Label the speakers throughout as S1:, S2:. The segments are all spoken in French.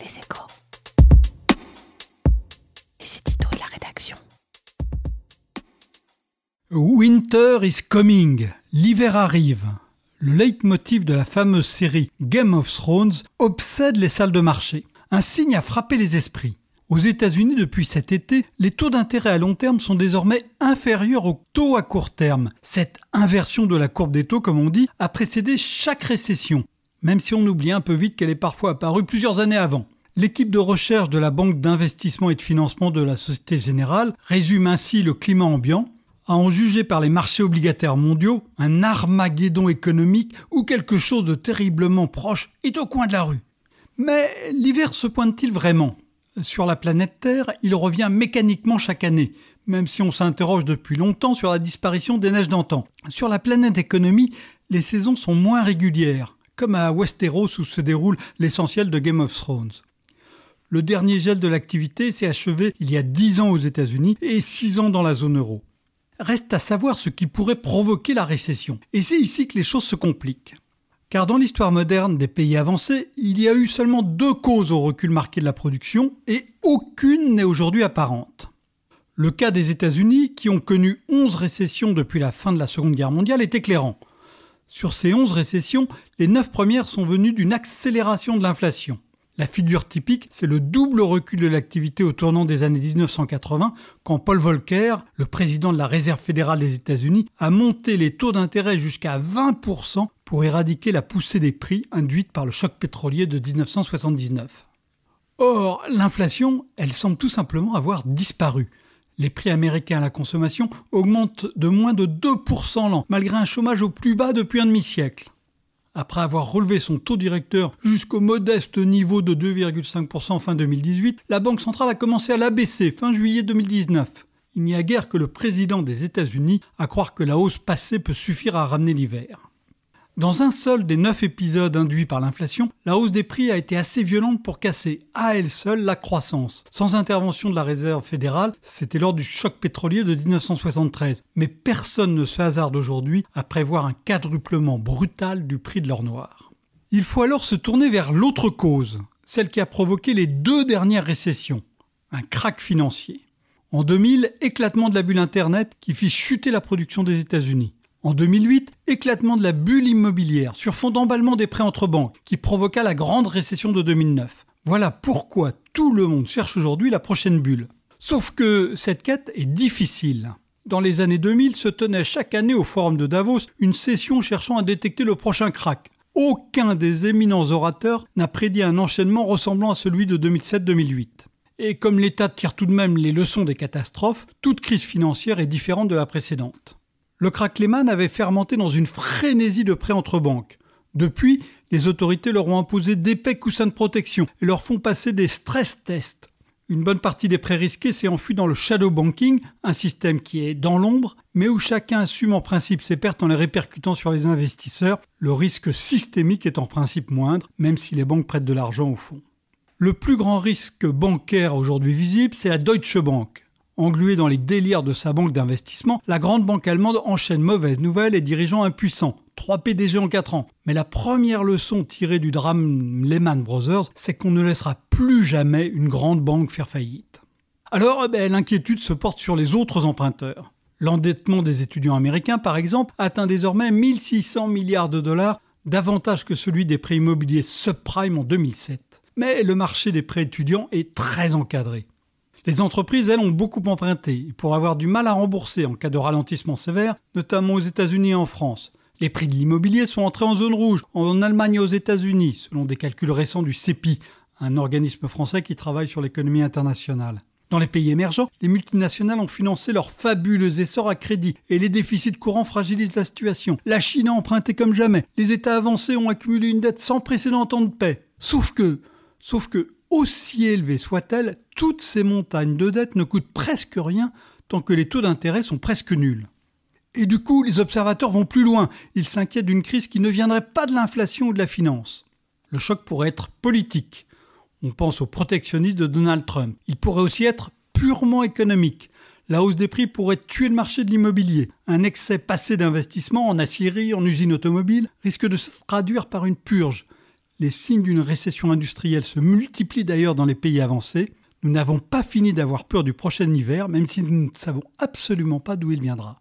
S1: Les échos. Les éditos et la rédaction.
S2: Winter is coming. L'hiver arrive. Le leitmotiv de la fameuse série Game of Thrones obsède les salles de marché. Un signe a frappé les esprits. Aux États-Unis, depuis cet été, les taux d'intérêt à long terme sont désormais inférieurs aux taux à court terme. Cette inversion de la courbe des taux, comme on dit, a précédé chaque récession, même si on oublie un peu vite qu'elle est parfois apparue plusieurs années avant. L'équipe de recherche de la Banque d'investissement et de financement de la Société Générale résume ainsi le climat ambiant, à en juger par les marchés obligataires mondiaux, un armageddon économique ou quelque chose de terriblement proche est au coin de la rue. Mais l'hiver se pointe-t-il vraiment? Sur la planète Terre, il revient mécaniquement chaque année, même si on s'interroge depuis longtemps sur la disparition des neiges d'antan. Sur la planète économie, les saisons sont moins régulières, comme à Westeros où se déroule l'essentiel de Game of Thrones. Le dernier gel de l'activité s'est achevé il y a 10 ans aux États-Unis et 6 ans dans la zone euro. Reste à savoir ce qui pourrait provoquer la récession. Et c'est ici que les choses se compliquent. Car dans l'histoire moderne des pays avancés, il y a eu seulement deux causes au recul marqué de la production et aucune n'est aujourd'hui apparente. Le cas des États-Unis, qui ont connu 11 récessions depuis la fin de la Seconde Guerre mondiale, est éclairant. Sur ces 11 récessions, les 9 premières sont venues d'une accélération de l'inflation. La figure typique, c'est le double recul de l'activité au tournant des années 1980, quand Paul Volcker, le président de la Réserve fédérale des États-Unis, a monté les taux d'intérêt jusqu'à 20% pour éradiquer la poussée des prix induite par le choc pétrolier de 1979. Or, l'inflation, elle semble tout simplement avoir disparu. Les prix américains à la consommation augmentent de moins de 2% l'an, malgré un chômage au plus bas depuis un demi-siècle. Après avoir relevé son taux directeur jusqu'au modeste niveau de 2,5% fin 2018, la Banque centrale a commencé à l'abaisser fin juillet 2019. Il n'y a guère que le président des États-Unis à croire que la hausse passée peut suffire à ramener l'hiver. Dans un seul des neuf épisodes induits par l'inflation, la hausse des prix a été assez violente pour casser à elle seule la croissance. Sans intervention de la Réserve fédérale, c'était lors du choc pétrolier de 1973. Mais personne ne se hasarde aujourd'hui à prévoir un quadruplement brutal du prix de l'or noir. Il faut alors se tourner vers l'autre cause, celle qui a provoqué les deux dernières récessions, un krach financier. En 2000, éclatement de la bulle Internet qui fit chuter la production des États-Unis. En 2008, éclatement de la bulle immobilière sur fond d'emballement des prêts entre banques qui provoqua la grande récession de 2009. Voilà pourquoi tout le monde cherche aujourd'hui la prochaine bulle. Sauf que cette quête est difficile. Dans les années 2000 se tenait chaque année au forum de Davos une session cherchant à détecter le prochain crack. Aucun des éminents orateurs n'a prédit un enchaînement ressemblant à celui de 2007-2008. Et comme l'État tire tout de même les leçons des catastrophes, toute crise financière est différente de la précédente. Le crack Lehman avait fermenté dans une frénésie de prêts entre banques. Depuis, les autorités leur ont imposé d'épais coussins de protection et leur font passer des stress tests. Une bonne partie des prêts risqués s'est enfuie dans le shadow banking, un système qui est dans l'ombre, mais où chacun assume en principe ses pertes en les répercutant sur les investisseurs, le risque systémique est en principe moindre, même si les banques prêtent de l'argent au fond. Le plus grand risque bancaire aujourd'hui visible, c'est la Deutsche Bank. Engluée dans les délires de sa banque d'investissement, la grande banque allemande enchaîne mauvaises nouvelles et dirigeants impuissants. Trois PDG en quatre ans. Mais la première leçon tirée du drame Lehman Brothers, c'est qu'on ne laissera plus jamais une grande banque faire faillite. Alors, eh ben, l'inquiétude se porte sur les autres emprunteurs. L'endettement des étudiants américains, par exemple, atteint désormais 1600 milliards de dollars, davantage que celui des prêts immobiliers subprime en 2007. Mais le marché des prêts étudiants est très encadré. Les entreprises, elles, ont beaucoup emprunté pour avoir du mal à rembourser en cas de ralentissement sévère, notamment aux États-Unis et en France. Les prix de l'immobilier sont entrés en zone rouge en Allemagne et aux États-Unis, selon des calculs récents du CEPI, un organisme français qui travaille sur l'économie internationale. Dans les pays émergents, les multinationales ont financé leur fabuleux essor à crédit et les déficits courants fragilisent la situation. La Chine a emprunté comme jamais. Les États avancés ont accumulé une dette sans précédent en temps de paix. Sauf que, sauf que, aussi élevées soient-elles, toutes ces montagnes de dettes ne coûtent presque rien tant que les taux d'intérêt sont presque nuls. Et du coup, les observateurs vont plus loin. Ils s'inquiètent d'une crise qui ne viendrait pas de l'inflation ou de la finance. Le choc pourrait être politique. On pense au protectionnisme de Donald Trump. Il pourrait aussi être purement économique. La hausse des prix pourrait tuer le marché de l'immobilier. Un excès passé d'investissement en aciérie, en usines automobiles, risque de se traduire par une purge Les signes d'une récession industrielle se multiplient d'ailleurs dans les pays avancés. Nous n'avons pas fini d'avoir peur du prochain hiver, même si nous ne savons absolument pas d'où il viendra.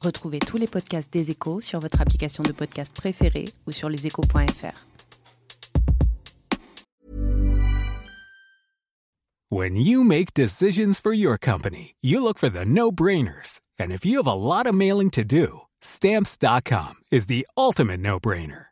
S1: Retrouvez tous les podcasts des échos sur votre application de podcast préférée ou sur leséchos.fr.
S3: When you make decisions for your company, you look for the no-brainers. And if you have a lot of mailing to do, stamps.com is the ultimate no-brainer.